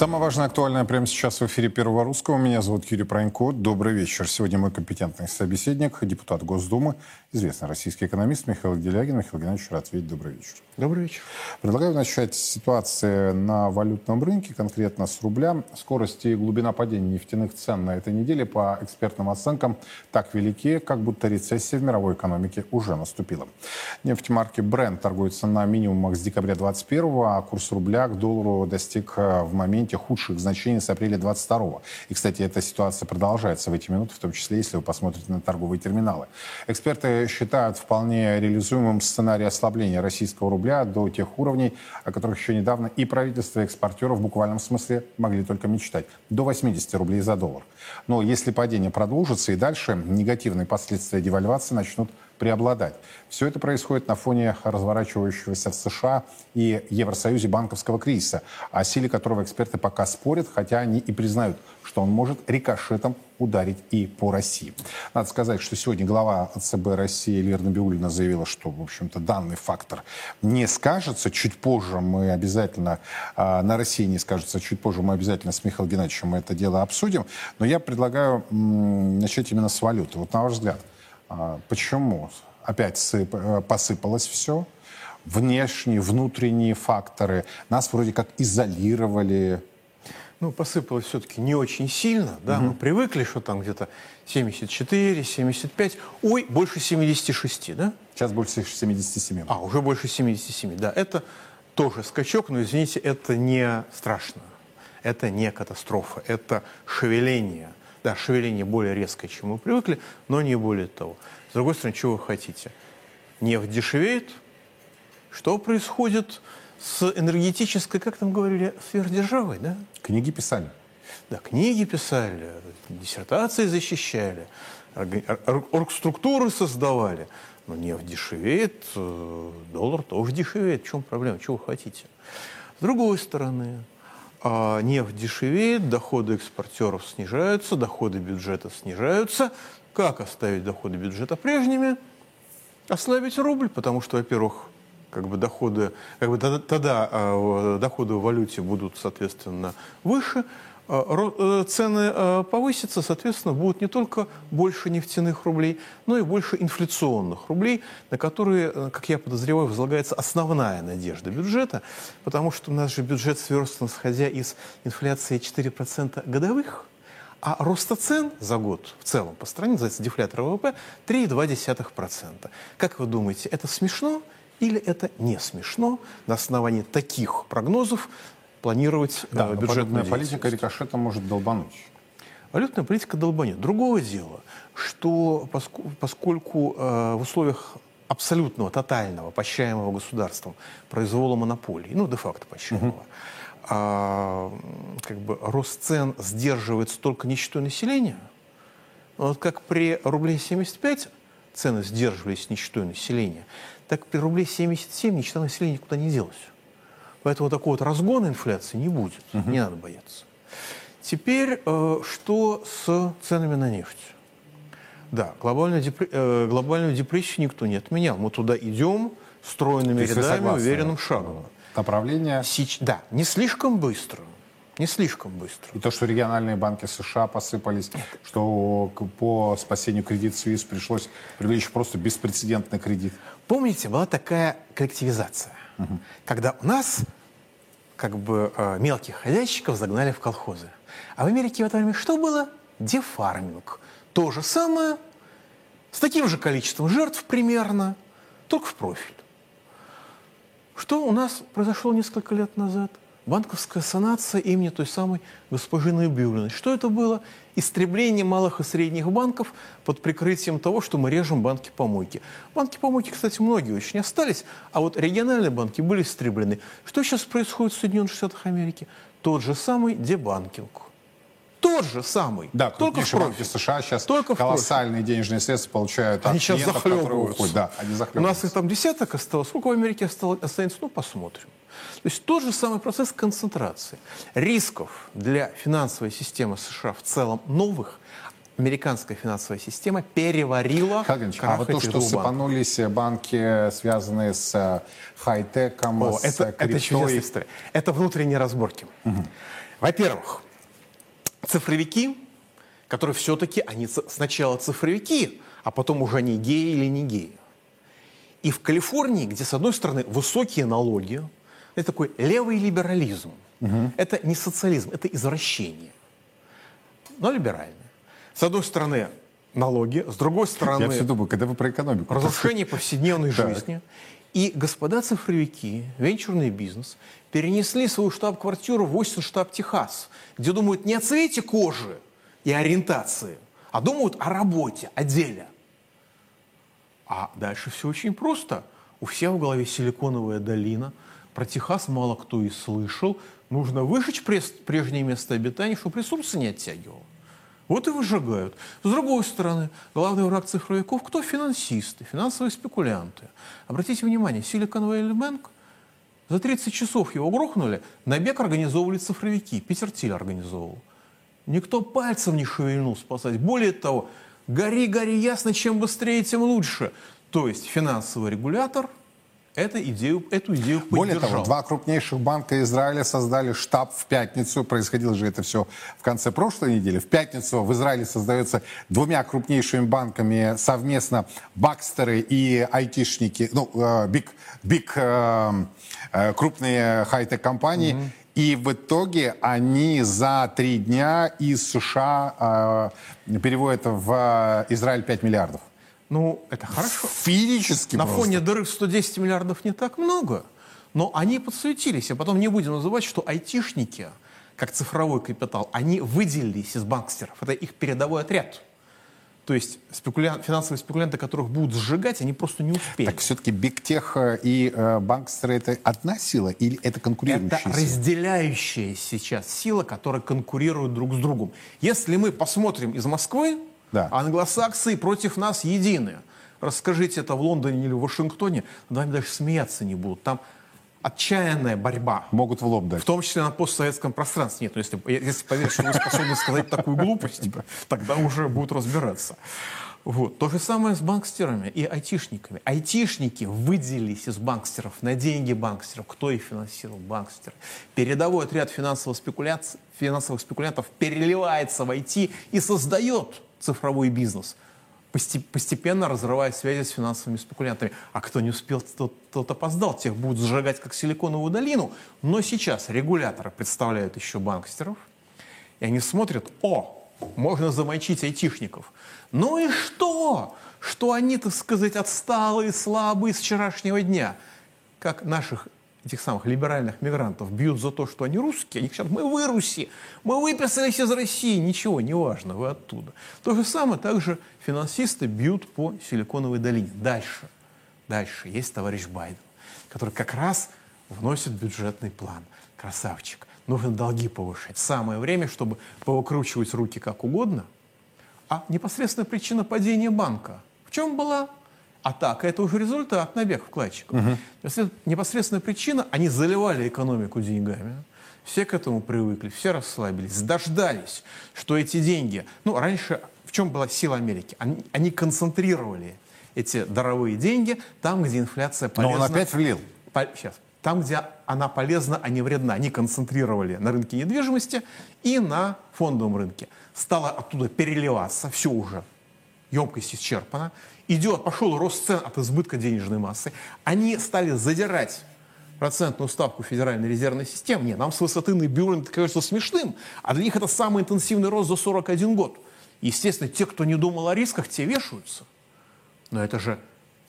Самое важное, актуальное прямо сейчас в эфире Первого Русского. Меня зовут Юрий Пронько. Добрый вечер. Сегодня мой компетентный собеседник, депутат Госдумы, известный российский экономист Михаил Делягин. Михаил Геннадьевич, рад видеть. Добрый вечер. Добрый вечер. Предлагаю начать с ситуации на валютном рынке, конкретно с рубля. Скорость и глубина падения нефтяных цен на этой неделе, по экспертным оценкам, так велики, как будто рецессия в мировой экономике уже наступила. Нефть марки Brent торгуется на минимумах с декабря 2021, а курс рубля к доллару достиг э, в моменте худших значений с апреля 22. И, кстати, эта ситуация продолжается в эти минуты, в том числе, если вы посмотрите на торговые терминалы. Эксперты считают вполне реализуемым сценарий ослабления российского рубля рубля до тех уровней, о которых еще недавно и правительство, и экспортеры в буквальном смысле могли только мечтать. До 80 рублей за доллар. Но если падение продолжится и дальше, негативные последствия девальвации начнут преобладать. Все это происходит на фоне разворачивающегося в США и Евросоюзе банковского кризиса, о силе которого эксперты пока спорят, хотя они и признают, что он может рикошетом ударить и по России. Надо сказать, что сегодня глава ЦБ России Эльвира Набиуллина заявила, что, в общем-то, данный фактор не скажется. Чуть позже мы обязательно, э, на России не скажется, чуть позже мы обязательно с Михаилом Геннадьевичем это дело обсудим. Но я предлагаю м, начать именно с валюты. Вот на ваш взгляд, а, почему опять сып, э, посыпалось все? Внешние, внутренние факторы. Нас вроде как изолировали. Ну, посыпалось все-таки не очень сильно, да, угу. мы привыкли, что там где-то 74, 75, ой, больше 76, да? Сейчас больше 77. А, уже больше 77, да, это тоже скачок, но, извините, это не страшно, это не катастрофа, это шевеление – да, шевеление более резкое, чем мы привыкли, но не более того. С другой стороны, чего вы хотите? Нефть дешевеет. Что происходит с энергетической, как там говорили, сверхдержавой, да? Книги писали. Да, книги писали, диссертации защищали, оргструктуры создавали. Но нефть дешевеет, э, доллар тоже дешевеет. В чем проблема? Чего вы хотите? С другой стороны, а нефть дешевеет, доходы экспортеров снижаются, доходы бюджета снижаются. Как оставить доходы бюджета прежними? Ослабить рубль, потому что, во-первых, как бы доходы, как бы тогда, тогда э, доходы в валюте будут, соответственно, выше, цены э, повысятся, соответственно, будут не только больше нефтяных рублей, но и больше инфляционных рублей, на которые, как я подозреваю, возлагается основная надежда бюджета, потому что у нас же бюджет сверстан, исходя из инфляции 4% годовых, а роста цен за год в целом по стране, называется дефлятор ВВП, 3,2%. Как вы думаете, это смешно или это не смешно на основании таких прогнозов планировать да, э, бюджетную политика рикошетом может долбануть. Валютная политика долбанет. Другое дело, что поскольку э, в условиях абсолютного, тотального, поощряемого государством произвола монополии, ну, де-факто поощряемого, угу. а, как бы рост цен сдерживается только нищетой населения, вот как при рубле 75 цены сдерживались нищетой населения, так при рубле 77 нищета населения никуда не делась. Поэтому такого вот разгона инфляции не будет, угу. не надо бояться. Теперь, э, что с ценами на нефть? Да, глобальную, депр... э, глобальную депрессию никто не отменял. Мы туда идем стройными рядами, уверенным шагом. Направление? Сич... Да, не слишком быстро. Не слишком быстро. И то, что региональные банки США посыпались, что по спасению кредит СВИС пришлось привлечь просто беспрецедентный кредит. Помните, была такая коллективизация угу. когда у нас как бы э, мелких хозяйщиков загнали в колхозы. А в Америке в это время что было? Дефарминг. То же самое, с таким же количеством жертв примерно, только в профиль. Что у нас произошло несколько лет назад? Банковская санация имени той самой госпожи Набиулиной. Что это было? Истребление малых и средних банков под прикрытием того, что мы режем банки-помойки. Банки-помойки, кстати, многие очень остались, а вот региональные банки были истреблены. Что сейчас происходит в Соединенных Штатах Америки? Тот же самый дебанкинг тот же самый. Да, только в банки США сейчас только колоссальные денежные средства получают они от сейчас захлебываются. Да, они. У нас их там десяток осталось. Сколько в Америке осталось, останется? Ну, посмотрим. То есть тот же самый процесс концентрации. Рисков для финансовой системы США в целом новых американская финансовая система переварила Хаганович, а вот то, что сыпанулись банки, связанные с э, хай-теком, О, с это, криптой... это чудесная история. Это внутренние разборки. Угу. Во-первых, цифровики, которые все-таки, они сначала цифровики, а потом уже они геи или не геи. И в Калифорнии, где, с одной стороны, высокие налоги, это такой левый либерализм. Угу. Это не социализм, это извращение. Но либеральный. С одной стороны, налоги, с другой стороны... Я все думаю, когда вы про экономику... Разрушение повседневной жизни. И господа цифровики, венчурный бизнес, перенесли свою штаб-квартиру в Остин, штаб Техас, где думают не о цвете кожи и ориентации, а думают о работе, о деле. А дальше все очень просто. У всех в голове силиконовая долина. Про Техас мало кто и слышал. Нужно выжечь прежнее место обитания, чтобы ресурсы не оттягивало. Вот и выжигают. С другой стороны, главный враг цифровиков кто? Финансисты, финансовые спекулянты. Обратите внимание, Silicon Valley Bank за 30 часов его грохнули, набег организовывали цифровики, Питер Тиль организовывал. Никто пальцем не шевельнул спасать. Более того, гори, гори ясно, чем быстрее, тем лучше. То есть финансовый регулятор – эту идею, эту идею поддержал. Более того, два крупнейших банка Израиля создали штаб в пятницу. Происходило же это все в конце прошлой недели. В пятницу в Израиле создается двумя крупнейшими банками совместно бакстеры и айтишники, ну, биг, э, биг э, э, крупные хай-тек компании. Mm-hmm. И в итоге они за три дня из США э, переводят в Израиль 5 миллиардов. Ну, это хорошо. Физически На просто. фоне дыры в 110 миллиардов не так много. Но они подсуетились. А потом не будем называть, что айтишники, как цифровой капитал, они выделились из банкстеров. Это их передовой отряд. То есть спекулян... финансовые спекулянты, которых будут сжигать, они просто не успеют. Так все-таки бигтех и э, банкстеры это одна сила или это конкурирующая Это сила? разделяющая сейчас сила, которая конкурирует друг с другом. Если мы посмотрим из Москвы, да. Англосаксы против нас едины. Расскажите это в Лондоне или в Вашингтоне, над вами даже смеяться не будут. Там отчаянная борьба. Могут в лоб дать. В том числе на постсоветском пространстве. Нет, ну, если, если поверить, что вы способны сказать такую глупость, тогда уже будут разбираться. Вот. То же самое с банкстерами и айтишниками. Айтишники выделились из банкстеров на деньги банкстеров. Кто их финансировал? Банкстеры. Передовой отряд финансовых, финансовых спекулянтов переливается в IT и создает цифровой бизнес, постепенно разрывая связи с финансовыми спекулянтами. А кто не успел, тот, тот опоздал. Тех будут сжигать как силиконовую долину. Но сейчас регуляторы представляют еще банкстеров, и они смотрят, о, можно замочить айтишников. Ну и что? Что они, так сказать, отсталые, слабые с вчерашнего дня. Как наших этих самых либеральных мигрантов бьют за то, что они русские, они кричат, мы вы Руси, мы выписались из России, ничего, не важно, вы оттуда. То же самое также финансисты бьют по Силиконовой долине. Дальше, дальше есть товарищ Байден, который как раз вносит бюджетный план. Красавчик. Нужно долги повышать. Самое время, чтобы повыкручивать руки как угодно. А непосредственная причина падения банка в чем была? Атака – это уже результат набег вкладчиков. Угу. Непосредственная причина – они заливали экономику деньгами. Все к этому привыкли, все расслабились, дождались, что эти деньги... Ну, раньше в чем была сила Америки? Они, они концентрировали эти даровые деньги там, где инфляция полезна. Но он опять влил. По, сейчас. Там, где она полезна, а не вредна. Они концентрировали на рынке недвижимости и на фондовом рынке. Стало оттуда переливаться, все уже, емкость исчерпана идет, пошел рост цен от избытка денежной массы, они стали задирать процентную ставку Федеральной резервной системы. Нет, нам с высоты Небюрен это кажется смешным, а для них это самый интенсивный рост за 41 год. Естественно, те, кто не думал о рисках, те вешаются. Но это же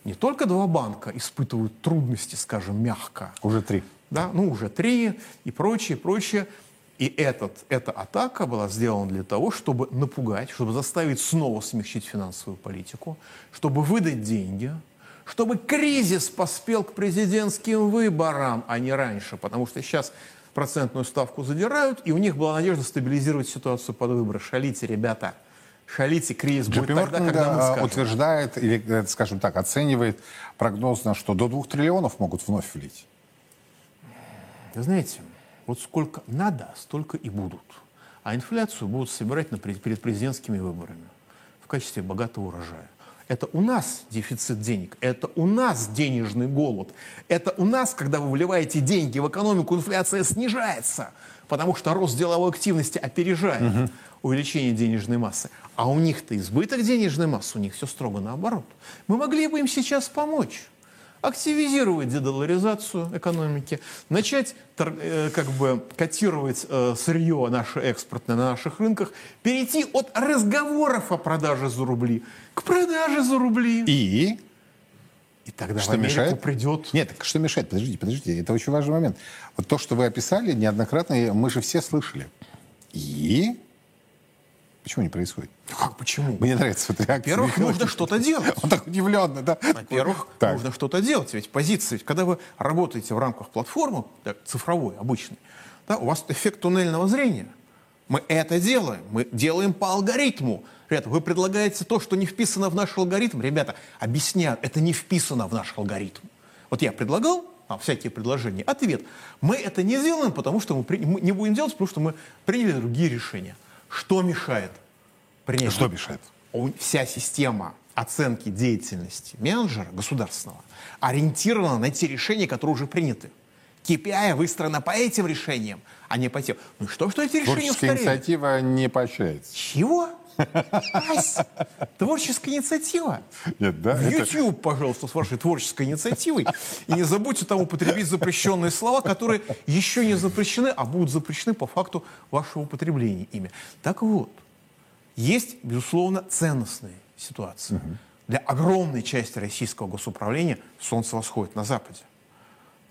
не только два банка испытывают трудности, скажем, мягко. Уже три. Да, ну уже три и прочее, прочее. И этот, эта атака была сделана для того, чтобы напугать, чтобы заставить снова смягчить финансовую политику, чтобы выдать деньги, чтобы кризис поспел к президентским выборам, а не раньше, потому что сейчас процентную ставку задирают, и у них была надежда стабилизировать ситуацию под выборы. Шалите, ребята, шалите, кризис будет Джепи тогда, когда мы скажем. утверждает, или, э, скажем так, оценивает прогноз на что до двух триллионов могут вновь влить. Вы знаете, вот сколько надо, столько и будут. А инфляцию будут собирать перед президентскими выборами в качестве богатого урожая. Это у нас дефицит денег, это у нас денежный голод, это у нас, когда вы вливаете деньги в экономику, инфляция снижается, потому что рост деловой активности опережает угу. увеличение денежной массы. А у них-то избыток денежной массы, у них все строго наоборот. Мы могли бы им сейчас помочь активизировать дедоларизацию экономики, начать э, как бы котировать э, сырье наше экспортное на наших рынках, перейти от разговоров о продаже за рубли к продаже за рубли. И? И тогда что в Америку мешает? придет... Нет, так что мешает? Подождите, подождите, это очень важный момент. Вот то, что вы описали неоднократно, мы же все слышали. И? Почему не происходит? Как почему? Мне нравится эта реакция. Во-первых, нужно что-то делать. Он так удивленно, да? Во-первых, нужно что-то делать. Ведь позиция, ведь когда вы работаете в рамках платформы, да, цифровой, обычной, да, у вас эффект туннельного зрения. Мы это делаем. Мы делаем по алгоритму. Ребята, вы предлагаете то, что не вписано в наш алгоритм. Ребята, объясняю, это не вписано в наш алгоритм. Вот я предлагал а, всякие предложения. Ответ. Мы это не сделаем, потому что мы, при... мы не будем делать, потому что мы приняли другие решения. Что мешает принять? Что мешает? Вся система оценки деятельности менеджера государственного ориентирована на те решения, которые уже приняты. KPI выстроена по этим решениям, а не по тем. Ну что, что эти решения Творческая устарели? инициатива не поощряется. Чего? Творческая инициатива. Нет, да? В YouTube, это... пожалуйста, с вашей творческой инициативой. И не забудьте там употребить запрещенные слова, которые еще не запрещены, а будут запрещены по факту вашего употребления ими. Так вот, есть, безусловно, ценностные ситуации. Угу. Для огромной части российского госуправления солнце восходит на Западе.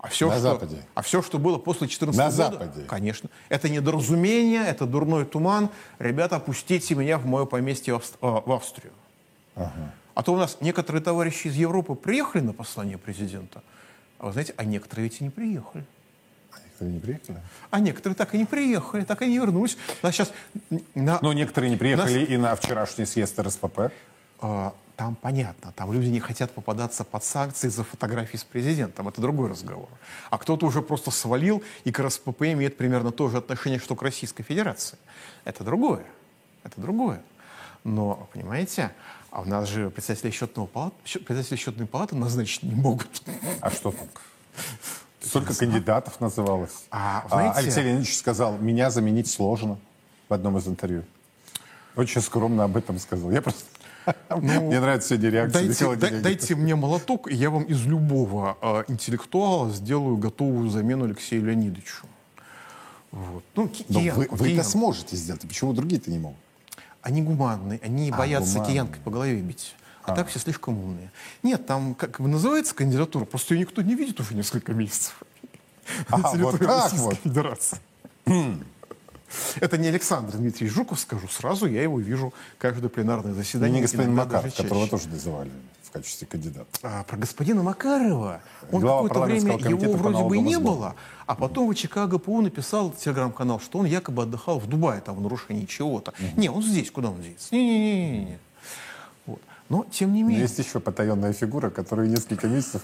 А все, на что, Западе. А все, что было после 14 на года... Западе. Конечно. Это недоразумение, это дурной туман. Ребята, опустите меня в мое поместье в, а, в Австрию. Ага. А то у нас некоторые товарищи из Европы приехали на послание президента, а вы знаете, а некоторые ведь и не приехали. А некоторые не приехали? А некоторые так и не приехали, так и не вернулись. Нас сейчас... На... Но некоторые не приехали Нас... и на вчерашний съезд РСПП. А, там понятно, там люди не хотят попадаться под санкции за фотографии с президентом, это другой разговор. А кто-то уже просто свалил, и к РСПП имеет примерно то же отношение, что к Российской Федерации. Это другое, это другое. Но, понимаете, а у нас же председатели счетного палаты, председатели счетной палаты назначить не могут. А что так? Столько кандидатов называлось. А, знаете, а Алексей Леонидович сказал, меня заменить сложно в одном из интервью. Очень скромно об этом сказал. Я просто мне нравится сегодня реакция. Дайте, дай, дайте мне молоток, и я вам из любого э, интеллектуала сделаю готовую замену Алексею Леонидовичу. Вот. Ну, вы, вы это сможете сделать, почему другие-то не могут? Они гуманные, они а, боятся гуманные. киянкой по голове бить. А, а так все слишком умные. Нет, там, как называется кандидатура, просто ее никто не видит уже несколько месяцев. А, вот так вот. Федерации. Это не Александр Дмитриевич Жуков, скажу сразу, я его вижу каждое пленарное заседание. Не господин Макаров, которого тоже называли в качестве кандидата. А, про господина Макарова. Он какое-то время, его вроде бы и не было, а потом в Чикаго ПУ написал телеграм-канал, что он якобы отдыхал в Дубае, там, в нарушении чего-то. Не, он здесь, куда он здесь? Не-не-не. Вот. Но, тем не менее... Есть еще потаенная фигура, которую несколько месяцев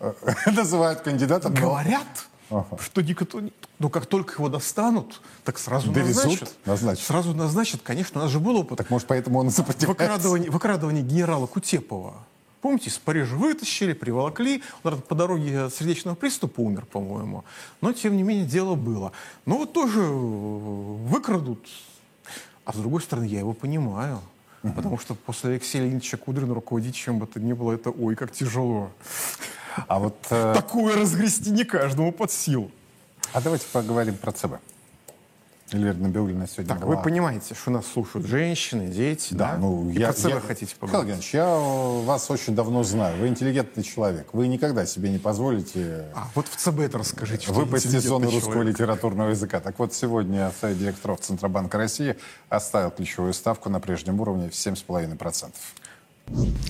э, называют кандидатом. Говорят, Ага. Что никто, но как только его достанут, так сразу Довезут, назначат. назначат. Сразу назначат, конечно, у нас же был опыт. Так может, поэтому он сопротивляется? Выкрадывание, выкрадывание генерала Кутепова. Помните, из Парижа вытащили, приволокли. Он по дороге сердечного приступа умер, по-моему. Но, тем не менее, дело было. Но вот тоже выкрадут. А с другой стороны, я его понимаю. Угу. Потому что после Алексея Леонидовича Кудрина руководить чем бы то ни было, это ой, как тяжело. А вот, э... Такое разгрести не каждому под силу. А давайте поговорим про ЦБ. Эльвира Набиулина сегодня Так, была... вы понимаете, что нас слушают женщины, дети, да? да? ну, И я, про ЦБ я, хотите поговорить? Михаил я вас очень давно знаю. Вы интеллигентный человек. Вы никогда себе не позволите... А, вот в ЦБ это расскажите. Выпасть из зоны русского литературного языка. Так вот, сегодня Совет директоров Центробанка России оставил ключевую ставку на прежнем уровне в 7,5%.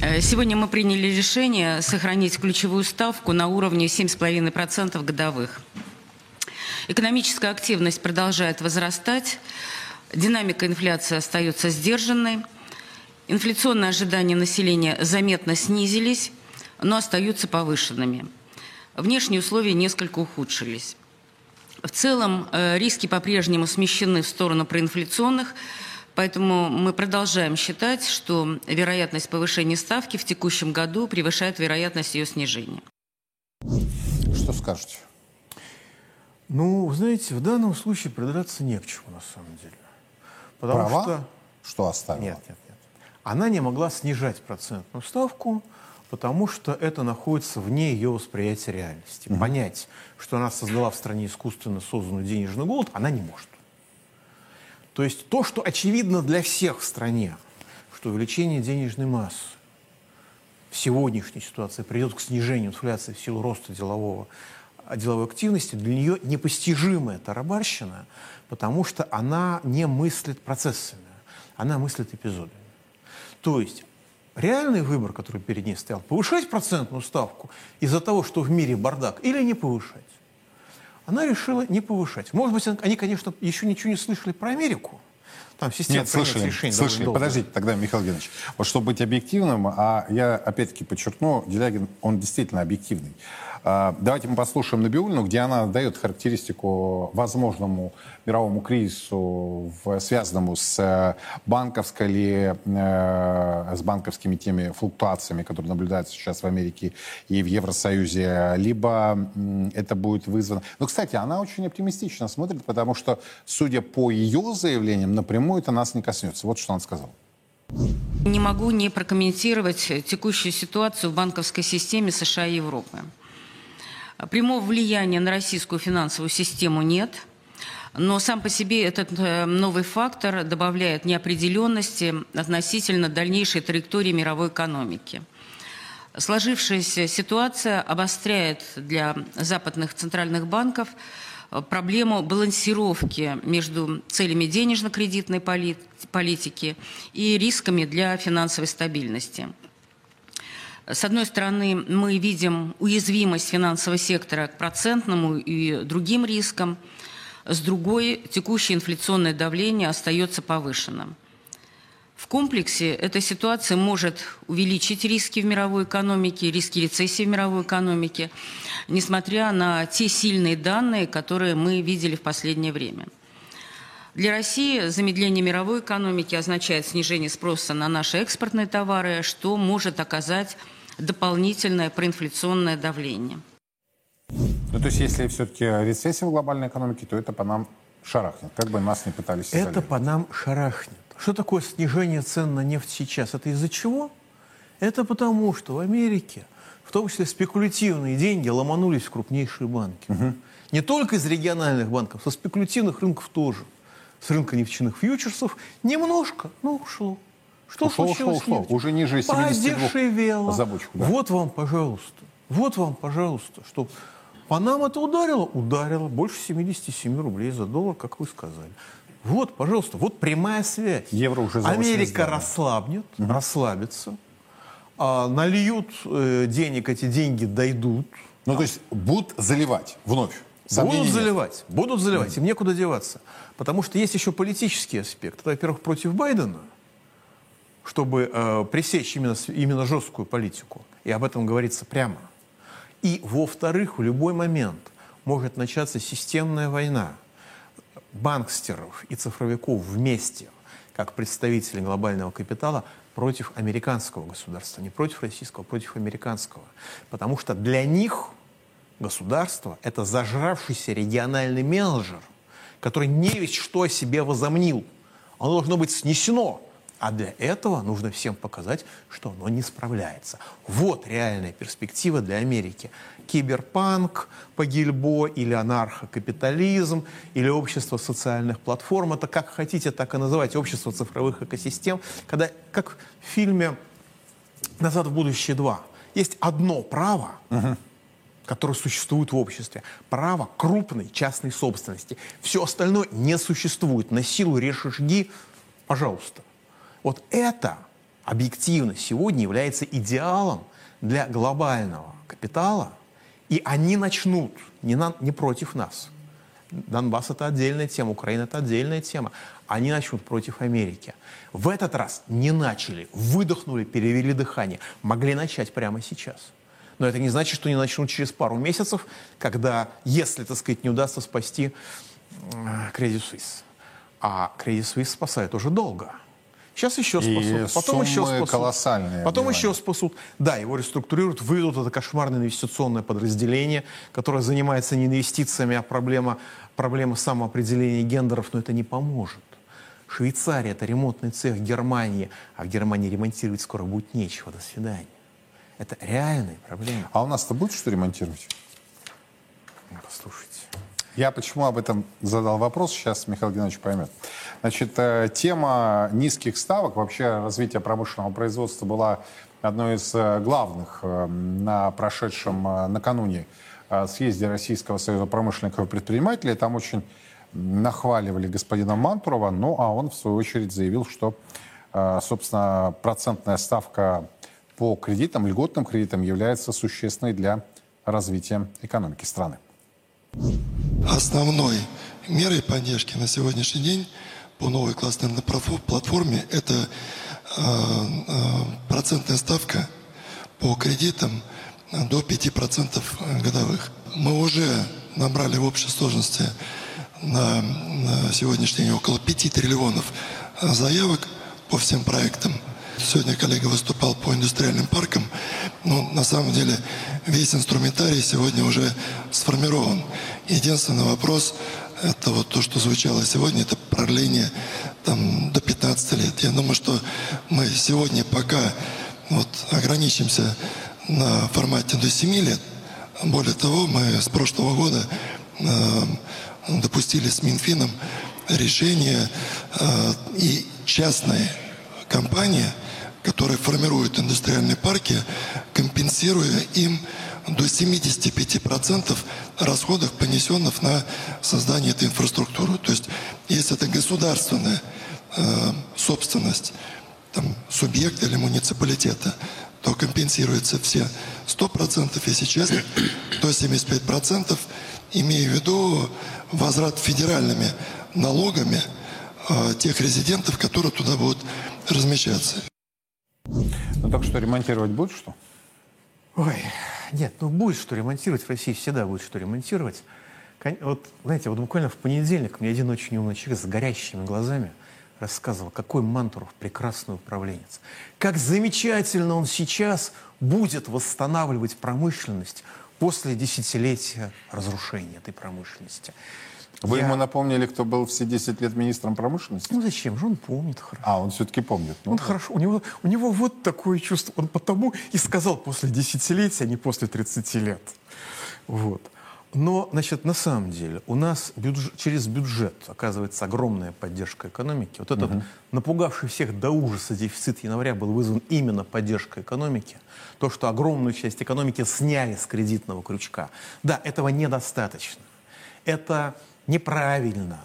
Э, сегодня мы приняли решение сохранить ключевую ставку на уровне 7,5% годовых. Экономическая активность продолжает возрастать, динамика инфляции остается сдержанной, инфляционные ожидания населения заметно снизились, но остаются повышенными. Внешние условия несколько ухудшились. В целом э, риски по-прежнему смещены в сторону проинфляционных Поэтому мы продолжаем считать, что вероятность повышения ставки в текущем году превышает вероятность ее снижения. Что скажете? Ну, вы знаете, в данном случае придраться не к чему, на самом деле. Потому Права? что... Что оставила? Нет, нет, нет. Она не могла снижать процентную ставку, потому что это находится вне ее восприятия реальности. Угу. Понять, что она создала в стране искусственно созданную денежный голод, она не может. То есть то, что очевидно для всех в стране, что увеличение денежной массы в сегодняшней ситуации придет к снижению инфляции в силу роста делового, деловой активности, для нее непостижимая тарабарщина, потому что она не мыслит процессами, она мыслит эпизодами. То есть реальный выбор, который перед ней стоял, повышать процентную ставку из-за того, что в мире бардак, или не повышать. Она решила не повышать. Может быть, они, конечно, еще ничего не слышали про Америку, там система Нет, слышали, решений слышали. Подождите, тогда, Михаил Геннадьевич, вот чтобы быть объективным, а я опять-таки подчеркну, Делягин, он действительно объективный. А, давайте мы послушаем Набиулину, где она дает характеристику возможному мировому кризису, связанному с э, банковской или э, с банковскими теми флуктуациями, которые наблюдаются сейчас в Америке и в Евросоюзе, либо это будет вызвано... Но, кстати, она очень оптимистично смотрит, потому что, судя по ее заявлениям, напрямую это нас не коснется. Вот что она сказала. Не могу не прокомментировать текущую ситуацию в банковской системе США и Европы. Прямого влияния на российскую финансовую систему нет, но сам по себе этот э, новый фактор добавляет неопределенности относительно дальнейшей траектории мировой экономики. Сложившаяся ситуация обостряет для западных центральных банков проблему балансировки между целями денежно-кредитной политики и рисками для финансовой стабильности – с одной стороны, мы видим уязвимость финансового сектора к процентному и другим рискам. С другой, текущее инфляционное давление остается повышенным. В комплексе эта ситуация может увеличить риски в мировой экономике, риски рецессии в мировой экономике, несмотря на те сильные данные, которые мы видели в последнее время. Для России замедление мировой экономики означает снижение спроса на наши экспортные товары, что может оказать дополнительное проинфляционное давление. Ну, то есть, если все-таки рецессия в глобальной экономике, то это по нам шарахнет, как бы нас не пытались Это по нам шарахнет. Что такое снижение цен на нефть сейчас? Это из-за чего? Это потому, что в Америке, в том числе спекулятивные деньги, ломанулись в крупнейшие банки. Угу. Не только из региональных банков, со спекулятивных рынков тоже. С рынка нефтяных фьючерсов немножко, но ушло. Что ушло, случилось ушло, ушло. Уже ниже 72 Подешевело. за бочку. Да. Вот вам, пожалуйста. Вот вам, пожалуйста, что по нам это ударило? Ударило. Больше 77 рублей за доллар, как вы сказали. Вот, пожалуйста, вот прямая связь. Евро уже за Америка расслабнет, угу. расслабится, а, нальют э, денег, эти деньги дойдут. Ну, то есть будут заливать вновь? Сомнений будут заливать, нет. будут заливать, mm им некуда деваться. Потому что есть еще политический аспект. Это, во-первых, против Байдена – чтобы э, пресечь именно, именно жесткую политику. И об этом говорится прямо. И, во-вторых, в любой момент может начаться системная война банкстеров и цифровиков вместе, как представители глобального капитала, против американского государства. Не против российского, а против американского. Потому что для них государство – это зажравшийся региональный менеджер, который не весь что о себе возомнил. Оно должно быть снесено а для этого нужно всем показать, что оно не справляется. Вот реальная перспектива для Америки. Киберпанк по Гильбо или анархокапитализм или общество социальных платформ. Это как хотите, так и называть. Общество цифровых экосистем. Когда, как в фильме «Назад в будущее 2» есть одно право, угу которое существует в обществе. Право крупной частной собственности. Все остальное не существует. На силу решишги, пожалуйста. Вот это объективно сегодня является идеалом для глобального капитала, и они начнут не, на, не против нас. Донбасс – это отдельная тема, Украина – это отдельная тема. Они начнут против Америки. В этот раз не начали, выдохнули, перевели дыхание. Могли начать прямо сейчас. Но это не значит, что не начнут через пару месяцев, когда, если, так сказать, не удастся спасти Credit Suisse. А Credit Suisse спасает уже долго. Сейчас еще И спасут, потом еще спасут. колоссальные, Потом внимание. еще спасут. Да, его реструктурируют, выведут это кошмарное инвестиционное подразделение, которое занимается не инвестициями, а проблема, проблема самоопределения гендеров, но это не поможет. Швейцария – это ремонтный цех Германии, а в Германии ремонтировать скоро будет нечего. До свидания. Это реальные проблемы. А у нас-то будет что ремонтировать? Послушайте. Я почему об этом задал вопрос, сейчас Михаил Геннадьевич поймет. Значит, э, тема низких ставок, вообще развития промышленного производства была одной из э, главных э, на прошедшем накануне съезде Российского союза промышленников и предпринимателей. Там очень нахваливали господина Мантурова, ну а он в свою очередь заявил, что, собственно, процентная ставка по кредитам, льготным кредитам является существенной для развития экономики страны. Основной мерой поддержки на сегодняшний день по новой классной платформе это э, э, процентная ставка по кредитам до 5% годовых. Мы уже набрали в общей сложности на, на сегодняшний день около 5 триллионов э, заявок по всем проектам. Сегодня коллега выступал по индустриальным паркам, но на самом деле весь инструментарий сегодня уже сформирован. Единственный вопрос, это вот то, что звучало сегодня, это продление там, до 15 лет. Я думаю, что мы сегодня пока вот, ограничимся на формате до 7 лет. Более того, мы с прошлого года э, допустили с Минфином решение э, и частные компании, которые формируют индустриальные парки, компенсируя им до 75% расходов, понесенных на создание этой инфраструктуры. То есть, если это государственная э, собственность, там, субъекта или муниципалитета, то компенсируется все 100%, если честно, то 75%, имея в виду возврат федеральными налогами э, тех резидентов, которые туда будут размещаться. Ну так что, ремонтировать будет что? Ой, нет, ну будет что ремонтировать. В России всегда будет что ремонтировать. Вот, знаете, вот буквально в понедельник мне один очень умный человек с горящими глазами рассказывал, какой Мантуров прекрасный управленец. Как замечательно он сейчас будет восстанавливать промышленность после десятилетия разрушения этой промышленности. Вы Я- ему напомнили, кто был все 10 лет министром промышленности? Ну зачем же, он помнит хорошо. А, он все-таки помнит. Ну, Он хорошо, у него, у него вот такое чувство. Он потому и сказал после десятилетия, а не после 30 лет. Вот. Но, значит, на самом деле у нас бюдж- через бюджет оказывается огромная поддержка экономики. Вот этот напугавший всех до ужаса дефицит января был вызван именно поддержкой экономики. То, что огромную часть экономики сняли с кредитного крючка. Да, этого недостаточно. Это неправильно.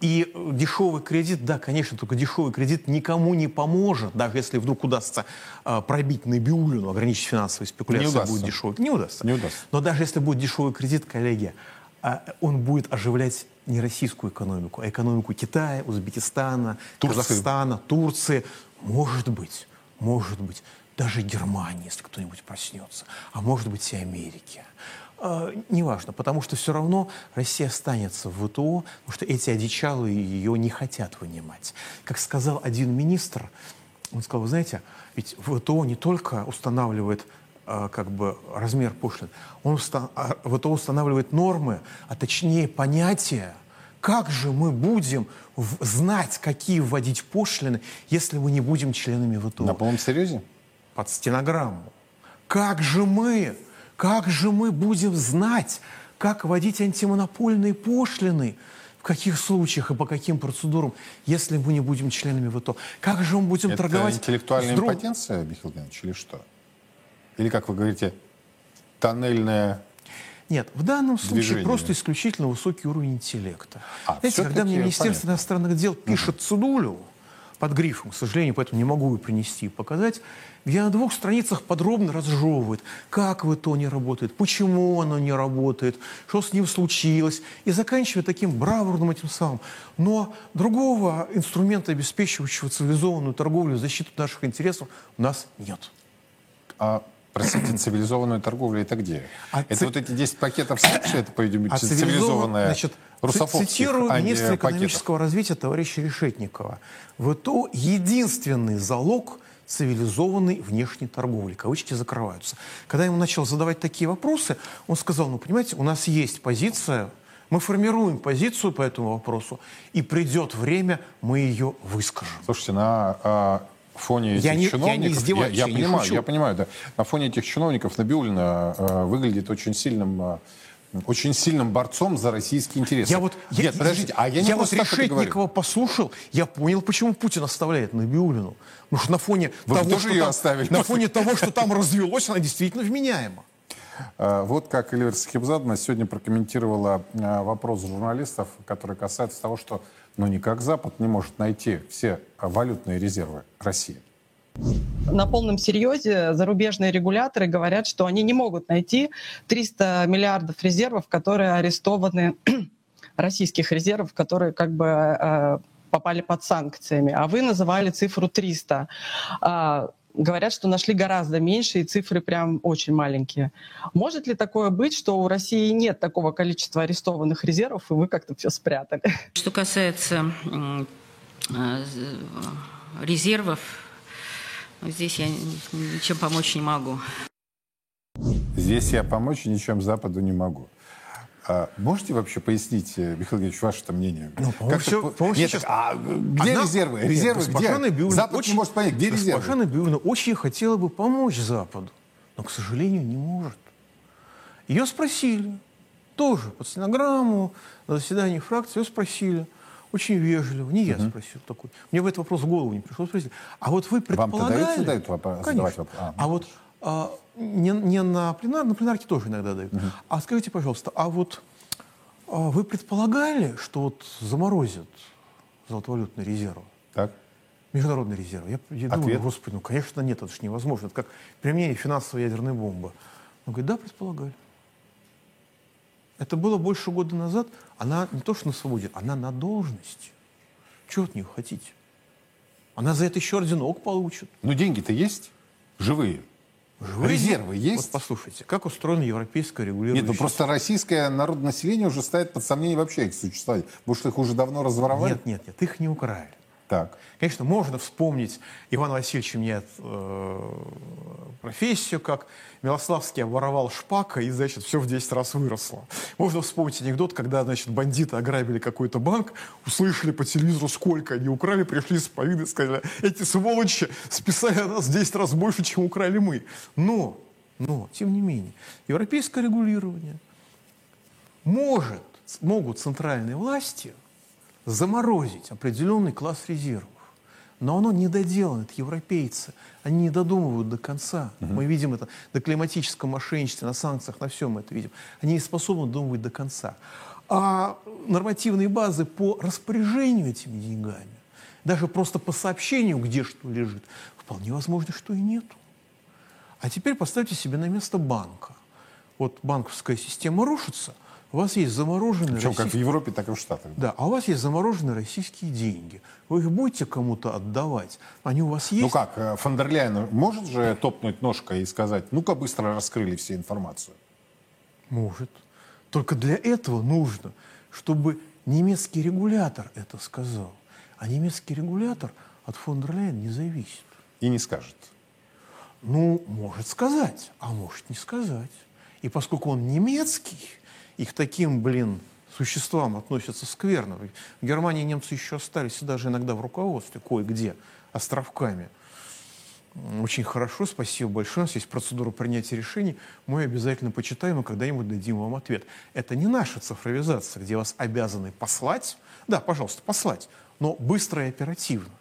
И э, дешевый кредит, да, конечно, только дешевый кредит никому не поможет, даже если вдруг удастся э, пробить Набиулину, ограничить финансовые спекуляции, Не удастся. будет дешевый. Не удастся. Не удастся. Но даже если будет дешевый кредит, коллеги, а, он будет оживлять не российскую экономику, а экономику Китая, Узбекистана, Турции. Казахстана, Турции. Может быть, может быть, даже Германии, если кто-нибудь проснется, а может быть и Америки. А, неважно, потому что все равно Россия останется в ВТО, потому что эти одичалые ее не хотят вынимать. Как сказал один министр, он сказал, вы знаете, ведь ВТО не только устанавливает а, как бы размер пошлин, он уста- а, ВТО устанавливает нормы, а точнее понятия, как же мы будем в- знать, какие вводить пошлины, если мы не будем членами ВТО? На полном серьезе? под стенограмму. Как же мы, как же мы будем знать, как вводить антимонопольные пошлины, в каких случаях и по каким процедурам, если мы не будем членами ВТО? Как же мы будем Это торговать интеллектуальная с друг- импотенция, Михаил Геннадьевич, или что? Или, как вы говорите, тоннельная... Нет, в данном случае Движение. просто исключительно высокий уровень интеллекта. А, Знаете, когда мне Министерство понятно. иностранных дел пишет цедулю под грифом, к сожалению, поэтому не могу ее принести показать, где на двух страницах подробно разжевывает, как в ИТО не работает, почему оно не работает, что с ним случилось, и заканчивает таким бравурным этим самым. Но другого инструмента, обеспечивающего цивилизованную торговлю защиту наших интересов, у нас нет. А Простите, цивилизованную торговлю это где? А это ци- вот эти 10 пакетов снабжения, это, по-видимому, А цивилизованная, значит, русофобских, цитирую а министра пакетов. экономического развития товарища Решетникова. ВТО – единственный залог цивилизованной внешней торговли. Кавычки закрываются. Когда ему начал задавать такие вопросы, он сказал, ну, понимаете, у нас есть позиция, мы формируем позицию по этому вопросу, и придет время, мы ее выскажем. Слушайте, на а, фоне этих Я не- я не чиновников... издеваюсь, я, я не понимаю, шучу. я понимаю, да. На фоне этих чиновников Набиулина а, выглядит очень сильным... а, очень сильным борцом за российские интересы. Я вот, я- Нет, подождите, а я не вот это говорю. Решетникова послушал, я понял, почему Путин оставляет Набиулину. Потому что на фоне, Вы того, что там, оставили на фоне того, что там развелось, она действительно вменяема. А, Вот как Эльвира Сахибзадовна сегодня прокомментировала а, вопрос журналистов, который касается того, что ну никак Запад не может найти все валютные резервы России. на полном серьезе зарубежные регуляторы говорят, что они не могут найти 300 миллиардов резервов, которые арестованы, российских резервов, которые как бы э, попали под санкциями. А вы называли цифру 300. Говорят, что нашли гораздо меньше, и цифры прям очень маленькие. Может ли такое быть, что у России нет такого количества арестованных резервов, и вы как-то все спрятали? Что касается э, резервов, здесь я ничем помочь не могу. Здесь я помочь ничем Западу не могу. А можете вообще пояснить, э, Михаил Георгиевич, ваше мнение? Ну, всё- по- по-моему, Нет, сейчас- так, а где Она- резервы? Нет, Резервы госпожа где? Набиуллина Запад очень- не может понять, где Госпожа резервы? Набиуллина очень хотела бы помочь Западу, но, к сожалению, не может. Ее спросили, тоже под стенограмму, на заседании фракции, ее спросили, очень вежливо, не я спросил такой. Мне в этот вопрос в голову не пришло спросить. А вот вы Вам-то предполагали... вопрос- Конечно. задавать вопрос? А. А вот а, не, не на пленар, на пленарке тоже иногда дают. А скажите, пожалуйста, а вот а вы предполагали, что вот заморозят золотовалютные резервы? Так. Международные резервы. Я, я думаю, господи, ну, конечно, нет, это же невозможно. Это как применение финансовой ядерной бомбы. Он говорит, да, предполагали. Это было больше года назад. Она не то что на свободе, она на должности. Чего от нее хотите? Она за это еще орденок получит. Ну деньги-то есть? Живые. Живые Резервы есть? Вот послушайте, как устроено европейское регулирование. Нет, ну просто российское народное население уже ставит под сомнение вообще их существование. Потому что их уже давно разворовали. Нет, нет, нет, их не украли. Так. Конечно, можно вспомнить Ивана Васильевича меняет э, профессию, как Милославский обворовал шпака, и, значит, все в 10 раз выросло. Можно вспомнить анекдот, когда, значит, бандиты ограбили какой-то банк, услышали по телевизору, сколько они украли, пришли с повиды, сказали, эти сволочи списали нас в 10 раз больше, чем украли мы. Но, но, тем не менее, европейское регулирование может, могут центральные власти заморозить определенный класс резервов. Но оно не доделано, это европейцы. Они не додумывают до конца. Мы видим это на климатическом мошенничестве, на санкциях, на всем мы это видим. Они не способны додумывать до конца. А нормативные базы по распоряжению этими деньгами, даже просто по сообщению, где что лежит, вполне возможно, что и нету. А теперь поставьте себе на место банка. Вот банковская система рушится, у вас есть замороженные Причем как в российские- Европе, так и в Штатах. да, а у вас есть замороженные российские деньги. Вы их будете кому-то отдавать? Они у вас есть? Ну как, э, фон дер Ляйен может же топнуть ножкой и сказать, ну-ка быстро раскрыли всю информацию. Может. Только для этого нужно, чтобы немецкий регулятор это сказал. А немецкий регулятор от фон дер Ляйен не зависит. И не скажет. Ну, может сказать, а может не сказать. И поскольку он немецкий, и к таким, блин, существам относятся скверно. В Германии немцы еще остались даже иногда в руководстве, кое-где, островками. Очень хорошо, спасибо большое. У нас есть процедура принятия решений. Мы обязательно почитаем и когда-нибудь дадим вам ответ. Это не наша цифровизация, где вас обязаны послать. Да, пожалуйста, послать, но быстро и оперативно.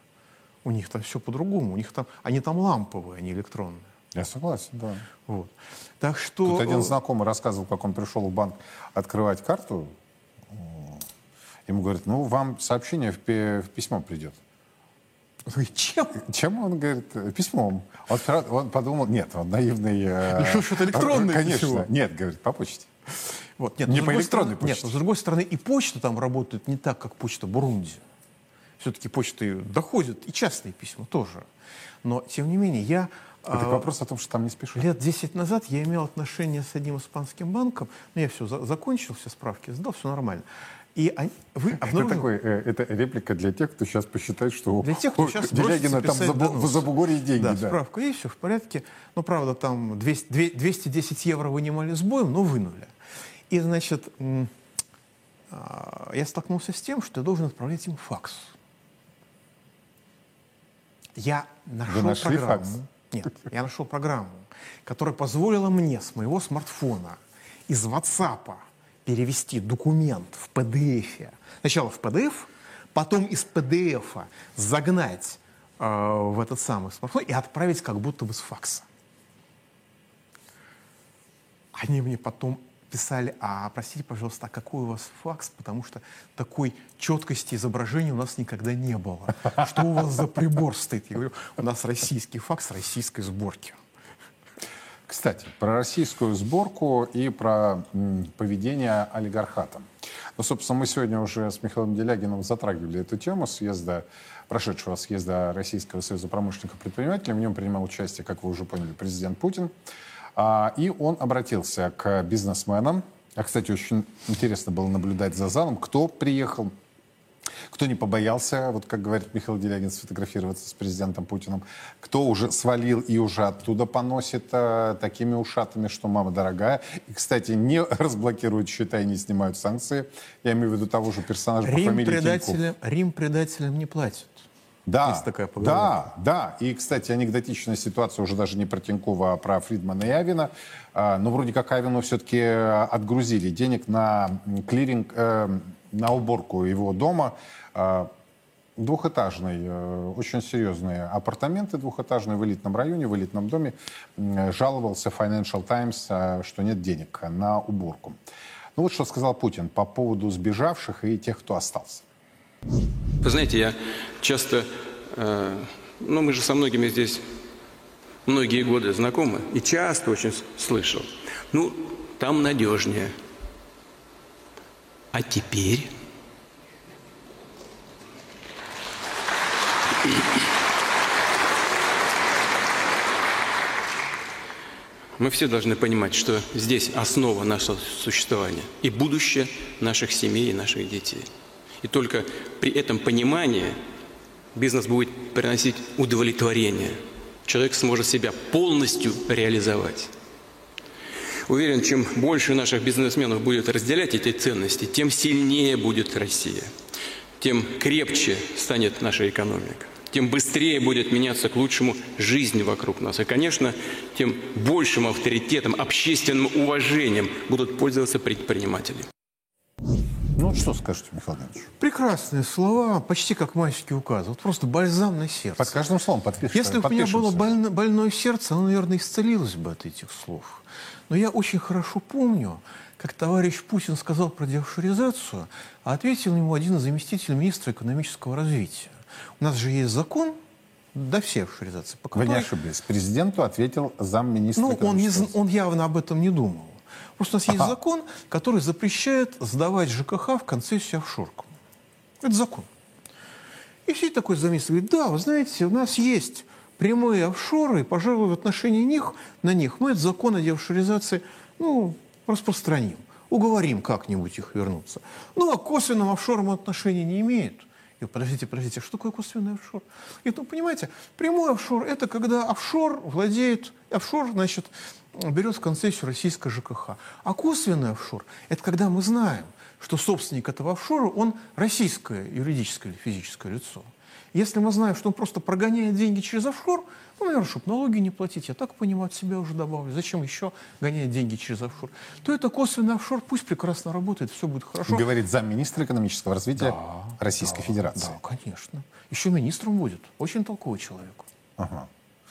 У них там все по-другому. У них там, они там ламповые, они электронные. Я согласен, да. Вот. Так что... Тут один э, знакомый рассказывал, как он пришел в банк открывать карту. Ему говорят, ну, вам сообщение в, в письмо придет. Чем? Чем он говорит? «Э, Письмом. Он, он подумал, нет, он наивный. э, Решил, что это электронное Конечно. письмо. Нет, говорит, по почте. Вот, нет, Не с по электронной стороны- Нет, почте. но с другой стороны, и почта там работает не так, как почта Бурунди. Все-таки почты доходят, и частные письма тоже. Но, тем не менее, я Это а, вопрос о том, что там не спешат. Лет 10 назад я имел отношение с одним испанским банком, но я все за, закончил, все справки сдал, все нормально. И они, вы обнаружили... это, такой, э, это реплика для тех, кто сейчас посчитает, что для тех, кто сейчас Делягина там в Забугорье деньги. Да, да, справка есть, все в порядке. Ну, правда, там 200, 210 евро вынимали с боем, но вынули. И, значит, а, я столкнулся с тем, что я должен отправлять им факс. Я нашел Вы нашли программу. Факс? Нет, я нашел программу, которая позволила мне с моего смартфона из WhatsApp перевести документ в PDF. Сначала в PDF, потом из PDF загнать э, в этот самый смартфон и отправить как будто бы с факса. Они мне потом писали, а простите, пожалуйста, а какой у вас факс, потому что такой четкости изображения у нас никогда не было. Что у вас за прибор стоит? Я говорю, у нас российский факс российской сборки. Кстати, про российскую сборку и про м, поведение олигархата. Ну, собственно, мы сегодня уже с Михаилом Делягиным затрагивали эту тему съезда, прошедшего съезда Российского союза промышленников и предпринимателей. В нем принимал участие, как вы уже поняли, президент Путин. А, и он обратился к бизнесменам. А, кстати, очень интересно было наблюдать за залом, кто приехал, кто не побоялся, вот как говорит Михаил Делягин, сфотографироваться с президентом Путиным, кто уже свалил и уже оттуда поносит э, такими ушатами, что мама дорогая. И, кстати, не разблокируют счета и не снимают санкции. Я имею в виду того же персонажа Рим по фамилии предателям, Рим предателям не платит. Да, Есть такая да, да. И, кстати, анекдотичная ситуация уже даже не про Тинькова, а про Фридмана и Авина. А, но вроде как Авину все-таки отгрузили денег на клиринг, э, на уборку его дома. А, двухэтажный, э, очень серьезные апартаменты двухэтажные в элитном районе, в элитном доме. Жаловался Financial Times, э, что нет денег на уборку. Ну вот что сказал Путин по поводу сбежавших и тех, кто остался. Вы знаете, я часто, э, ну мы же со многими здесь многие годы знакомы, и часто очень слышал, ну там надежнее. А теперь... Мы все должны понимать, что здесь основа нашего существования и будущее наших семей и наших детей – и только при этом понимании бизнес будет приносить удовлетворение. Человек сможет себя полностью реализовать. Уверен, чем больше наших бизнесменов будет разделять эти ценности, тем сильнее будет Россия, тем крепче станет наша экономика, тем быстрее будет меняться к лучшему жизнь вокруг нас. И, конечно, тем большим авторитетом, общественным уважением будут пользоваться предприниматели. Ну, что скажете, Михаил Леонидович? Прекрасные слова, почти как майский указ. Вот просто бальзам на сердце. Под каждым словом подпишешь. Если бы у меня было больно, больное сердце, оно, наверное, исцелилось бы от этих слов. Но я очень хорошо помню, как товарищ Путин сказал про деофшоризацию, а ответил ему один из заместителей министра экономического развития. У нас же есть закон, до всей офшоризации. По которой... Вы не ошиблись. Президенту ответил замминистра Ну, он, не, он явно об этом не думал. Просто у нас есть закон, который запрещает сдавать ЖКХ в концессию офшорку. Это закон. И все такой говорит, да, вы знаете, у нас есть прямые офшоры, и, пожалуй, в отношении них, на них мы этот закон о деофшоризации ну, распространим, уговорим как-нибудь их вернуться. Ну, а косвенным офшорам отношения не имеет. И подождите, подождите, а что такое косвенный офшор? И, ну, понимаете, прямой офшор – это когда офшор владеет, офшор, значит, берет в концессию российская ЖКХ. А косвенный офшор – это когда мы знаем, что собственник этого офшора, он российское юридическое или физическое лицо. Если мы знаем, что он просто прогоняет деньги через офшор, ну, наверное, чтобы налоги не платить, я так понимаю, от себя уже добавлю. Зачем еще гонять деньги через офшор? То это косвенный офшор, пусть прекрасно работает, все будет хорошо. Говорит замминистра экономического развития да, Российской да, Федерации. Да, конечно. Еще министром будет. Очень толковый человек. Ага.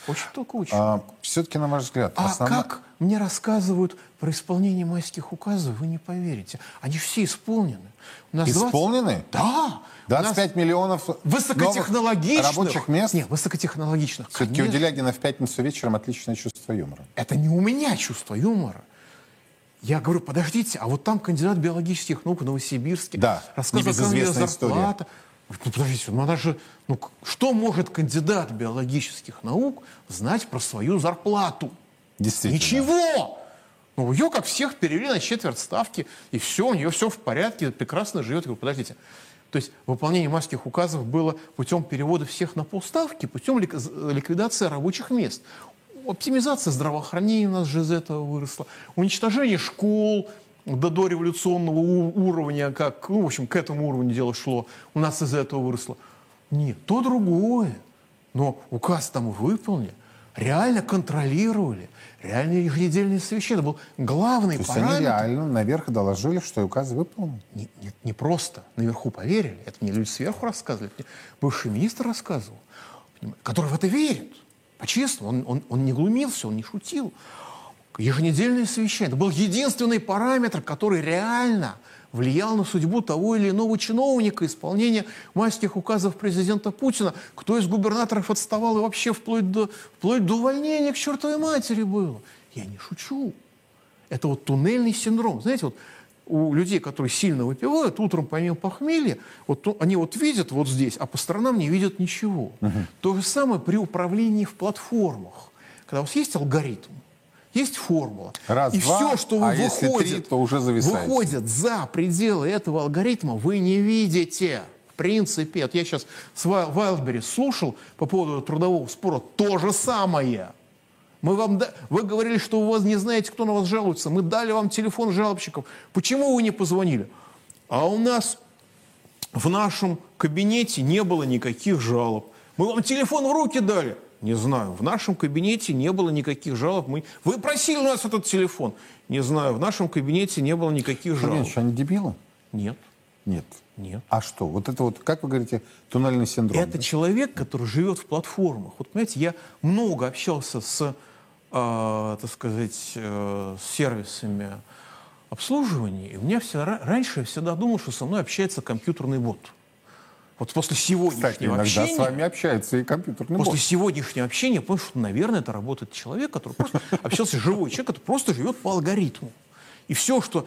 Очень человек. А, все-таки, на ваш взгляд, а как мне рассказывают про исполнение майских указов, вы не поверите. Они все исполнены. У нас исполнены? 20... Да. 25 миллионов высокотехнологичных рабочих мест? Нет, высокотехнологичных. Все-таки у Делягина в пятницу вечером отличное чувство юмора. Это не у меня чувство юмора. Я говорю, подождите, а вот там кандидат биологических наук в Новосибирске. Да, рассказывал, какая зарплата. История. Ну, подождите, ну она же... Ну, что может кандидат биологических наук знать про свою зарплату? Действительно. Ничего! Ну, ее, как всех, перевели на четверть ставки, и все, у нее все в порядке, прекрасно живет. Я говорю, подождите, то есть выполнение майских указов было путем перевода всех на полставки, путем ликвидации рабочих мест. Оптимизация здравоохранения у нас же из этого выросла. Уничтожение школ, до дореволюционного уровня, как, ну, в общем, к этому уровню дело шло, у нас из этого выросло. Нет, то другое. Но указ там выполнили, реально контролировали, реально их недельные совещания. Это был главный То есть параметр. они реально наверх доложили, что указ выполнен? Не, не, не просто наверху поверили, это мне люди сверху рассказывали, это бывший министр рассказывал, который в это верит. По-честному, он, он, он не глумился, он не шутил еженедельное совещание. Это был единственный параметр, который реально влиял на судьбу того или иного чиновника, исполнения майских указов президента Путина. Кто из губернаторов отставал и вообще вплоть до, вплоть до увольнения к чертовой матери было. Я не шучу. Это вот туннельный синдром. Знаете, вот у людей, которые сильно выпивают, утром помимо похмелья, вот они вот видят вот здесь, а по сторонам не видят ничего. Угу. То же самое при управлении в платформах. Когда у вас есть алгоритм, есть формула. Раз, и два, все, что а выходит, если три, то уже зависает. выходит за пределы этого алгоритма, вы не видите. В принципе, вот я сейчас с Вайлдбери слушал по поводу трудового спора, то же самое. Мы вам да... Вы говорили, что у вас не знаете, кто на вас жалуется. Мы дали вам телефон жалобщиков. Почему вы не позвонили? А у нас в нашем кабинете не было никаких жалоб. Мы вам телефон в руки дали. Не знаю. В нашем кабинете не было никаких жалоб. Мы... Вы просили у нас этот телефон. Не знаю. В нашем кабинете не было никаких жалоб. Ильич, они дебилы? Нет. Нет. Нет. А что? Вот это вот, как вы говорите, туннельный синдром? Это да? человек, который живет в платформах. Вот, понимаете, я много общался с, э, так сказать, э, сервисами обслуживания, и у меня всегда, раньше я всегда думал, что со мной общается компьютерный бот. Вот после сегодняшнего Кстати, иногда общения... с вами общается и компьютерный После бот. сегодняшнего общения я понял, что, наверное, это работает человек, который просто общался живой человек, который просто живет по алгоритму. И все, что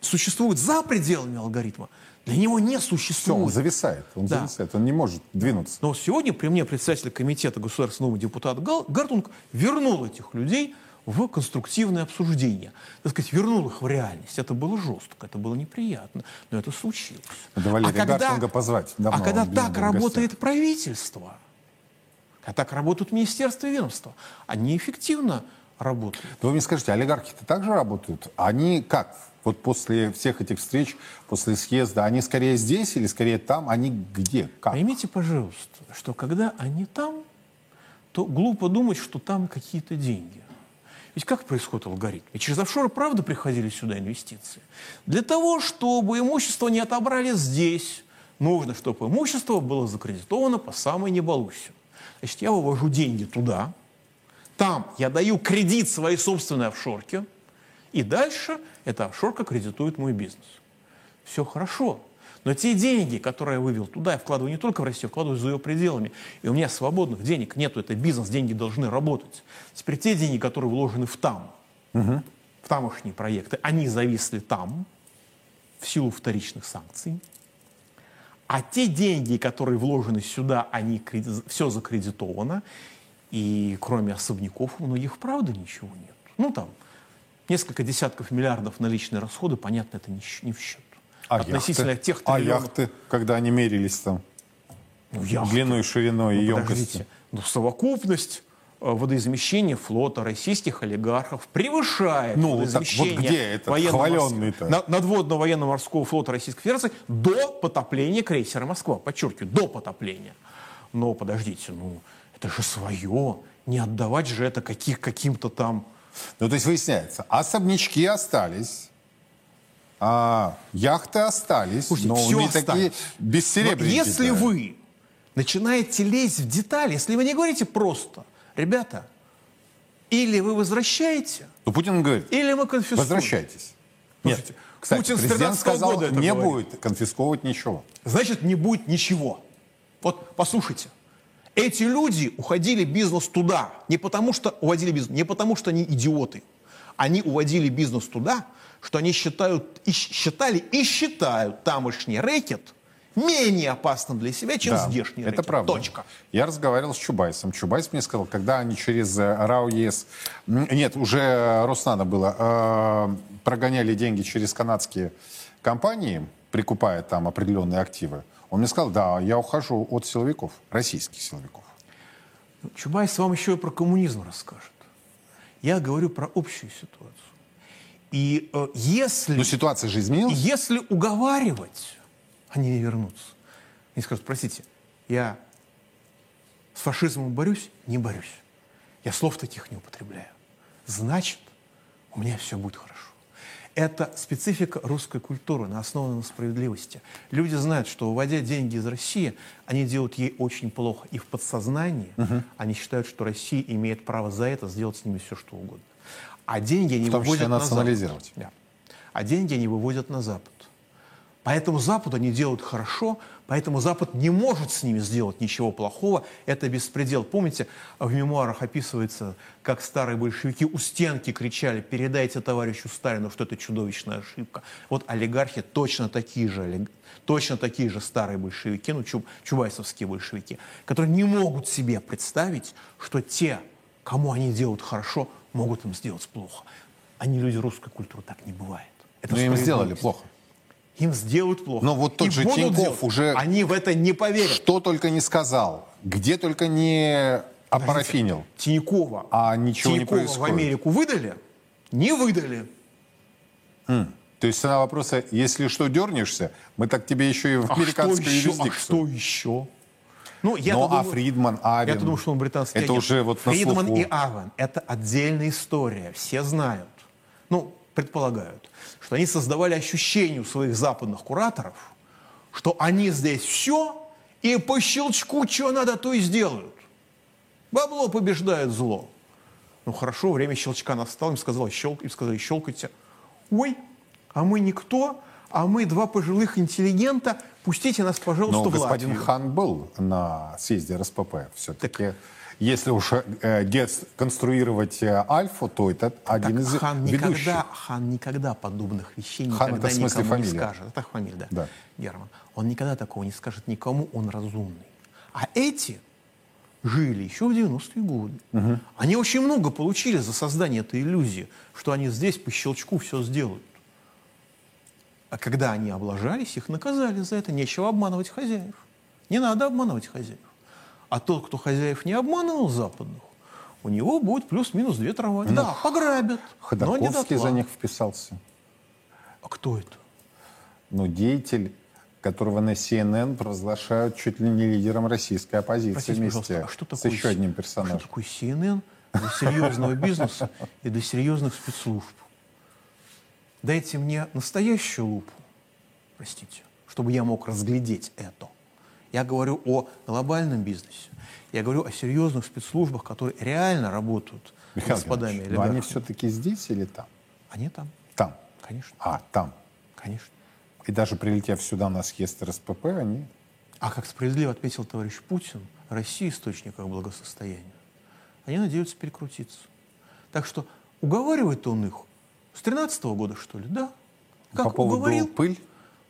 существует за пределами алгоритма, для него не существует. Все, он зависает, он да. зависает, он не может двинуться. Но сегодня при мне председатель комитета Государственного депутат Гартунг вернул этих людей в конструктивное обсуждение. Так сказать, вернул их в реальность. Это было жестко, это было неприятно, но это случилось. Надо Валерия а когда, позвать. Давно а когда так работает правительство, когда так работают министерства и ведомства, они эффективно работают. Но вы мне скажите, олигархи-то также работают? Они как? Вот после всех этих встреч, после съезда, они скорее здесь или скорее там? Они где? Как? Поймите, пожалуйста, что когда они там, то глупо думать, что там какие-то деньги. Ведь как происходит алгоритм? И через офшоры правда приходили сюда инвестиции? Для того, чтобы имущество не отобрали здесь, нужно, чтобы имущество было закредитовано по самой небалусе. Значит, я вывожу деньги туда, там я даю кредит своей собственной офшорке, и дальше эта офшорка кредитует мой бизнес. Все хорошо. Но те деньги, которые я вывел туда, я вкладываю не только в Россию, я вкладываю за ее пределами. И у меня свободных денег нету, это бизнес, деньги должны работать. Теперь те деньги, которые вложены в там, угу. в тамошние проекты, они зависли там в силу вторичных санкций. А те деньги, которые вложены сюда, они все закредитовано. И кроме особняков у многих правда ничего нет. Ну там несколько десятков миллиардов наличные расходы, понятно, это не, не в счет а относительно яхты? тех триллионов. А яхты, когда они мерились там? Ну, яхты. Длиной, шириной ну, и емкостью? Ну, совокупность э, водоизмещения флота российских олигархов превышает ну, водоизмещение так вот где это надводного военно-морского флота Российской Федерации до потопления крейсера «Москва». Подчеркиваю, до потопления. Но подождите, ну это же свое. Не отдавать же это каких, каким-то там... Ну, то есть выясняется, особнячки остались, а, яхты остались, Слушайте, но все не такие бессеребренные. Если вы начинаете лезть в детали, если вы не говорите просто, ребята, или вы возвращаете, то Путин говорит, или мы конфискуем. Возвращайтесь. Нет, кстати, Путин президент сказал, года не говорит. будет конфисковывать ничего. Значит, не будет ничего. Вот послушайте. Эти люди уходили бизнес туда, не потому что уводили бизнес, не потому что они идиоты. Они уводили бизнес туда, что они считают, и считали и считают тамошний рэкет менее опасным для себя, чем Да, здешний это рэкет. правда. Точка. Я разговаривал с Чубайсом. Чубайс мне сказал, когда они через э, РАО ЕС, нет, уже Роснана было, э, прогоняли деньги через канадские компании, прикупая там определенные активы, он мне сказал, да, я ухожу от силовиков, российских силовиков. Чубайс вам еще и про коммунизм расскажет. Я говорю про общую ситуацию. И э, если... Но ситуация же изменилась. Если уговаривать, они не вернутся. Они скажут, простите, я с фашизмом борюсь? Не борюсь. Я слов таких не употребляю. Значит, у меня все будет хорошо. Это специфика русской культуры, она основана на справедливости. Люди знают, что уводя деньги из России, они делают ей очень плохо. И в подсознании они считают, что Россия имеет право за это сделать с ними все, что угодно. А деньги они В том числе выводят на Запад. Да. А деньги они выводят на Запад. Поэтому Запад они делают хорошо, поэтому Запад не может с ними сделать ничего плохого. Это беспредел. Помните, в мемуарах описывается, как старые большевики у стенки кричали, передайте товарищу Сталину, что это чудовищная ошибка. Вот олигархи точно такие же, точно такие же старые большевики, ну, чуб- чубайсовские большевики, которые не могут себе представить, что те, кому они делают хорошо, могут им сделать плохо. Они люди русской культуры, так не бывает. Это Но им сделали плохо. Им сделают плохо. Но вот тот И же Тиньков делать. уже- Они в это не поверят. Что только не сказал, где только не опарафинил. Тинькова. А ничего не Тинькова в происходит. Америку выдали? Не выдали. То есть цена вопроса, если что дернешься, мы так тебе еще и в А что американскую еще? А юрисдикцию. что еще? Ну, я Ну, а Фридман, Авен, Я думаю, что он британский это агент. уже вот на Фридман слуху. и Авен – это отдельная история. Все знают. Ну, предполагают, что они создавали ощущение у своих западных кураторов, что они здесь все, и по щелчку что надо, то и сделают. Бабло побеждает зло. Ну хорошо, время щелчка настало, им сказал, щелк, им сказали, щелкайте. Ой, а мы никто, а мы два пожилых интеллигента, пустите нас, пожалуйста, Но в господин Латвию. Хан был на съезде РСПП. Все-таки, если уж э, деконструировать э, Альфу, то это один Так из хан ведущих. никогда, хан никогда подобных вещей Хан никогда это в смысле никому не фамилия? скажет. Это фамилия, да. Да. Герман. Он никогда такого не скажет никому, он разумный. А эти жили еще в 90-е годы. Они очень много получили за создание этой иллюзии, что они здесь по щелчку все сделают. А когда они облажались, их наказали за это. Нечего обманывать хозяев. Не надо обманывать хозяев. А тот, кто хозяев не обманывал западных, у него будет плюс-минус две трамваи. да, пограбят, но Ну, Ходорковский дотла. за них вписался. А кто это? Но деятель, которого на CNN провозглашают чуть ли не лидером российской оппозиции Простите, вместе а что с такое, еще одним а что персонажем. такое CNN для серьезного бизнеса и для серьезных спецслужб? Дайте мне настоящую лупу, простите, чтобы я мог разглядеть это. Я говорю о глобальном бизнесе. Я говорю о серьезных спецслужбах, которые реально работают с Михаил господами Геннадьевич, но они все-таки здесь или там? Они там, Там. конечно, А, там. конечно. И даже прилетев сюда на съезд РСПП, они... А как справедливо отметил товарищ Путин, Россия источник их благосостояния. Они надеются перекрутиться. Так что уговаривает он их с 13 года, что ли, да? Как по поводу уговорил? пыль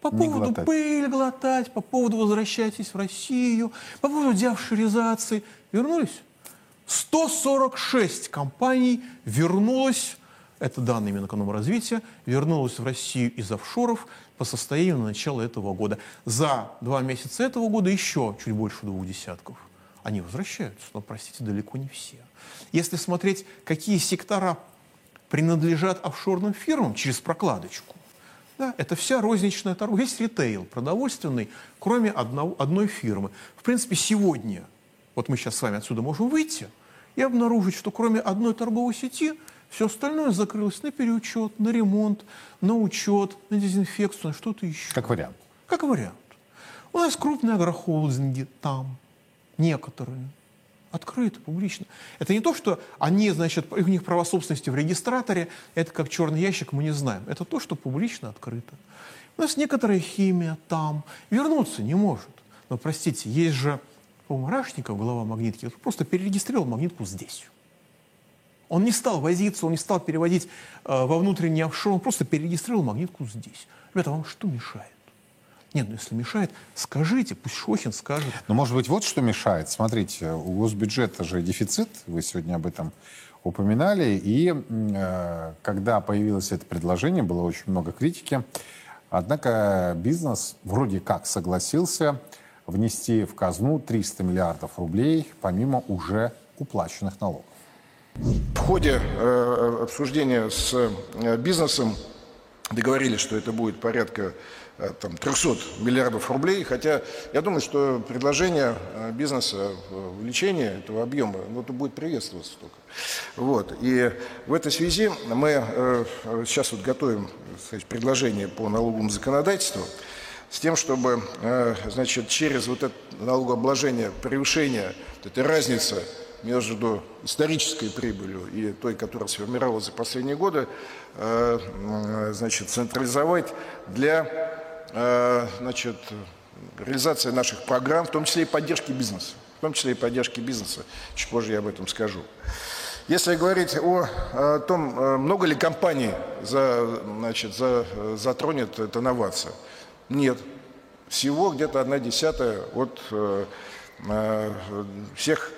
По не поводу глотать. пыль глотать, по поводу возвращайтесь в Россию, по поводу деофшоризации. Вернулись? 146 компаний вернулось, это данные Минэкономразвития, вернулось в Россию из офшоров по состоянию на начало этого года. За два месяца этого года еще чуть больше двух десятков. Они возвращаются, но, простите, далеко не все. Если смотреть, какие сектора принадлежат офшорным фирмам через прокладочку, да, это вся розничная торговля, весь ритейл продовольственный, кроме одного, одной фирмы. В принципе, сегодня, вот мы сейчас с вами отсюда можем выйти и обнаружить, что кроме одной торговой сети все остальное закрылось на переучет, на ремонт, на учет, на дезинфекцию, на что-то еще. Как вариант. Как вариант. У нас крупные агрохолдинги там, некоторые, открыто, публично. Это не то, что они, значит, у них право собственности в регистраторе, это как черный ящик, мы не знаем. Это то, что публично открыто. У нас некоторая химия там, вернуться не может. Но, простите, есть же у Марашников глава магнитки, просто перерегистрировал магнитку здесь. Он не стал возиться, он не стал переводить э, во внутренний офшор, он просто перерегистрировал магнитку здесь. Ребята, вам что мешает? Нет, ну если мешает, скажите, пусть Шохин скажет. Но может быть вот что мешает. Смотрите, у госбюджета же дефицит, вы сегодня об этом упоминали, и э, когда появилось это предложение, было очень много критики. Однако бизнес вроде как согласился внести в казну 300 миллиардов рублей, помимо уже уплаченных налогов. В ходе э, обсуждения с э, бизнесом договорились, что это будет порядка э, там, 300 миллиардов рублей, хотя я думаю, что предложение э, бизнеса увеличения этого объема ну, это будет приветствоваться только. Вот. И в этой связи мы э, сейчас вот готовим сказать, предложение по налоговому законодательству с тем, чтобы э, значит, через вот это налогообложение превышение, вот этой разницы между исторической прибылью и той, которая сформировалась за последние годы, э, значит, централизовать для э, значит, реализации наших программ, в том числе и поддержки бизнеса. В том числе и поддержки бизнеса. Чуть позже я об этом скажу. Если говорить о, том, э, много ли компаний за, значит, за, затронет эта новация, нет. Всего где-то одна десятая от Э, всех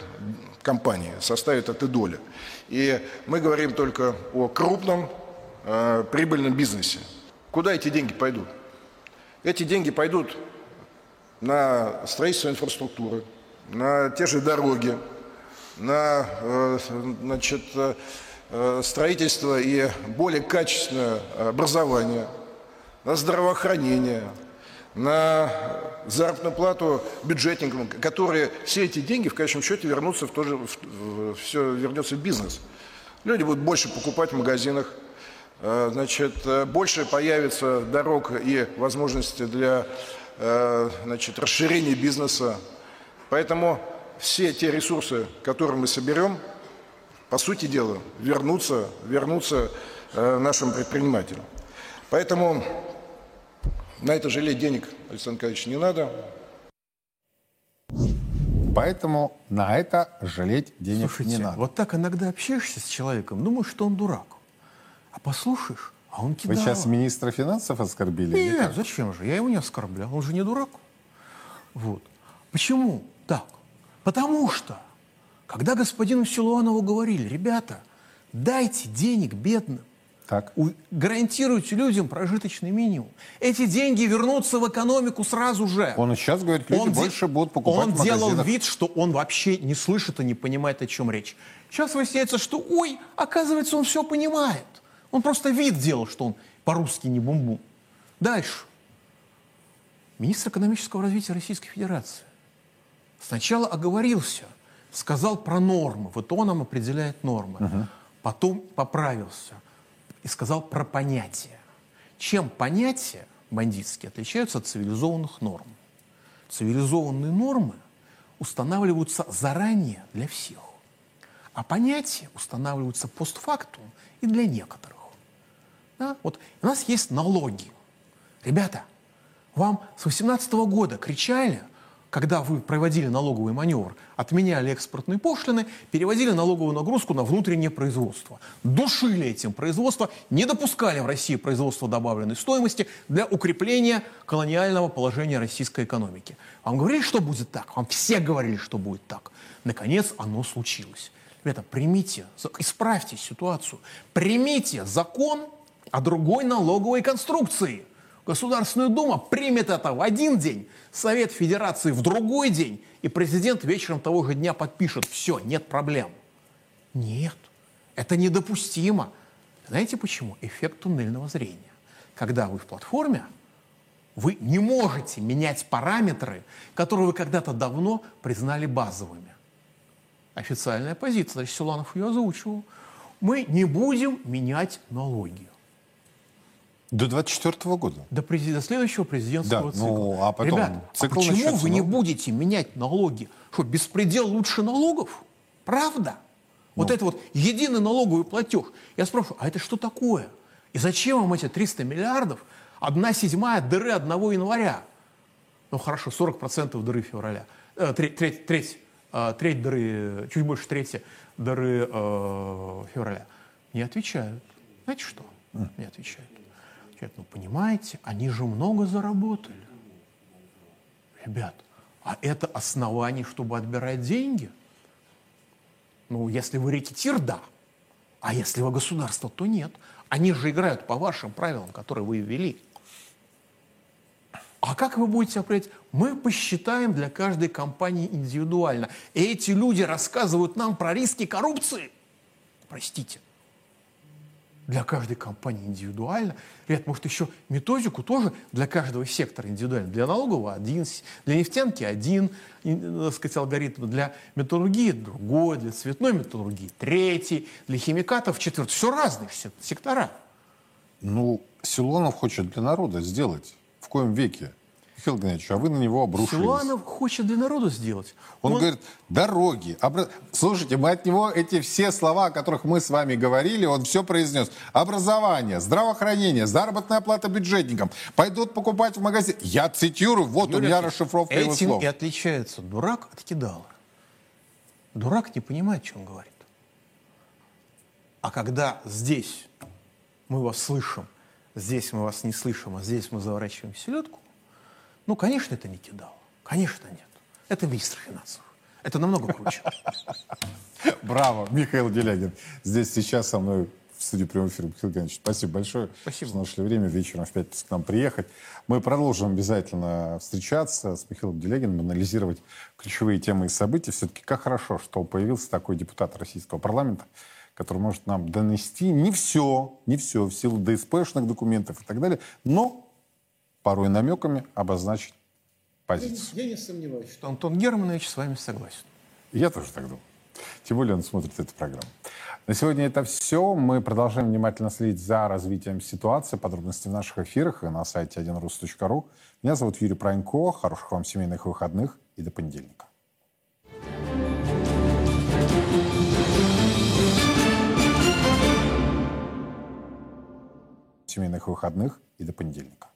компаний составит эта доля. И мы говорим только о крупном э, прибыльном бизнесе. Куда эти деньги пойдут? Эти деньги пойдут на строительство инфраструктуры, на те же дороги, на э, значит, строительство и более качественное образование, на здравоохранение, на заработную плату бюджетникам, которые все эти деньги в конечном счете вернутся в тоже, в, в, все вернется в бизнес. Люди будут больше покупать в магазинах, э, значит, э, больше появится дорог и возможности для э, значит, расширения бизнеса. Поэтому все те ресурсы, которые мы соберем, по сути дела, вернутся, вернутся нашим предпринимателям. Поэтому на это жалеть денег, Александр Николаевич, не надо. Поэтому на это жалеть денег Слушайте, не надо. вот так иногда общаешься с человеком, думаешь, что он дурак. А послушаешь, а он кидал. Вы сейчас министра финансов оскорбили? Нет, зачем же? Я его не оскорблял. Он же не дурак. Вот. Почему так? Потому что, когда господину Силуанову говорили, ребята, дайте денег бедным, так. У, гарантируйте людям прожиточный минимум. Эти деньги вернутся в экономику сразу же. Он сейчас говорит, люди он больше де... будут покупать Он делал вид, что он вообще не слышит и не понимает, о чем речь. Сейчас выясняется, что, ой, оказывается, он все понимает. Он просто вид делал, что он по-русски не бум-бум. Дальше. Министр экономического развития Российской Федерации сначала оговорился, сказал про нормы. Вот он нам определяет нормы. Угу. Потом поправился – и сказал про понятия. Чем понятия бандитские отличаются от цивилизованных норм? Цивилизованные нормы устанавливаются заранее для всех, а понятия устанавливаются постфактум и для некоторых. Да? Вот у нас есть налоги. Ребята, вам с 18 года кричали, когда вы проводили налоговый маневр, отменяли экспортные пошлины, переводили налоговую нагрузку на внутреннее производство. Душили этим производство, не допускали в России производства добавленной стоимости для укрепления колониального положения российской экономики. Вам говорили, что будет так? Вам все говорили, что будет так. Наконец, оно случилось. Ребята, примите, исправьте ситуацию. Примите закон о другой налоговой конструкции – Государственная Дума примет это в один день, Совет Федерации в другой день, и президент вечером того же дня подпишет. Все, нет проблем. Нет, это недопустимо. Знаете почему? Эффект туннельного зрения. Когда вы в платформе, вы не можете менять параметры, которые вы когда-то давно признали базовыми. Официальная позиция, значит, Силанов ее озвучивал. Мы не будем менять налоги. До 24 года. До, до следующего президентского да, цикла. Ну, а потом Ребят, а цикл а почему вы не будете менять налоги? Что, беспредел лучше налогов? Правда? Ну. Вот это вот единый налоговый платеж. Я спрашиваю, а это что такое? И зачем вам эти 300 миллиардов? Одна седьмая дыры 1 января. Ну хорошо, 40% дыры февраля. Э, треть, треть, треть, э, треть дыры, чуть больше трети дыры э, февраля. Не отвечают. Знаете что? Не отвечают. Говорят, ну понимаете, они же много заработали. Ребят, а это основание, чтобы отбирать деньги? Ну, если вы рекетир, да. А если вы государство, то нет. Они же играют по вашим правилам, которые вы ввели. А как вы будете определять? Мы посчитаем для каждой компании индивидуально. И эти люди рассказывают нам про риски коррупции. Простите. Для каждой компании индивидуально. Ребят, может, еще методику тоже для каждого сектора индивидуально. Для налогового один, для нефтянки один, так сказать, алгоритм, для металлургии другой, для цветной металлургии третий, для химикатов четвертый. Все разные сектора. Ну, Силонов хочет для народа сделать коем веке? Михаил Геннадьевич, а вы на него обрушились. Силуанов хочет для народа сделать. Он, Он... говорит, дороги. Обра... Слушайте, мы от него эти все слова, о которых мы с вами говорили, он все произнес. Образование, здравоохранение, заработная плата бюджетникам. Пойдут покупать в магазин. Я цитирую, вот Юрий, у меня расшифровка этим его слов. и отличается дурак от кидала. Дурак не понимает, что он говорит. А когда здесь мы вас слышим, здесь мы вас не слышим, а здесь мы заворачиваем селедку, ну, конечно, это не кидал. Конечно, нет. Это министр финансов. Это намного круче. Браво, Михаил Делягин. Здесь сейчас со мной в студии прямого эфира. Михаил Геннадьевич, спасибо большое, спасибо. что нашли время вечером в пятницу к нам приехать. Мы продолжим обязательно встречаться с Михаилом Делягиным, анализировать ключевые темы и события. Все-таки как хорошо, что появился такой депутат российского парламента, который может нам донести не все, не все, в силу ДСПшных документов и так далее, но порой намеками обозначить позицию. Я, я не сомневаюсь, что Антон Германович с вами согласен. Я тоже так думаю. Тем более он смотрит эту программу. На сегодня это все. Мы продолжаем внимательно следить за развитием ситуации. Подробности в наших эфирах и на сайте 1rus.ru. Меня зовут Юрий Пронько. Хороших вам семейных выходных и до понедельника. семейных выходных и до понедельника.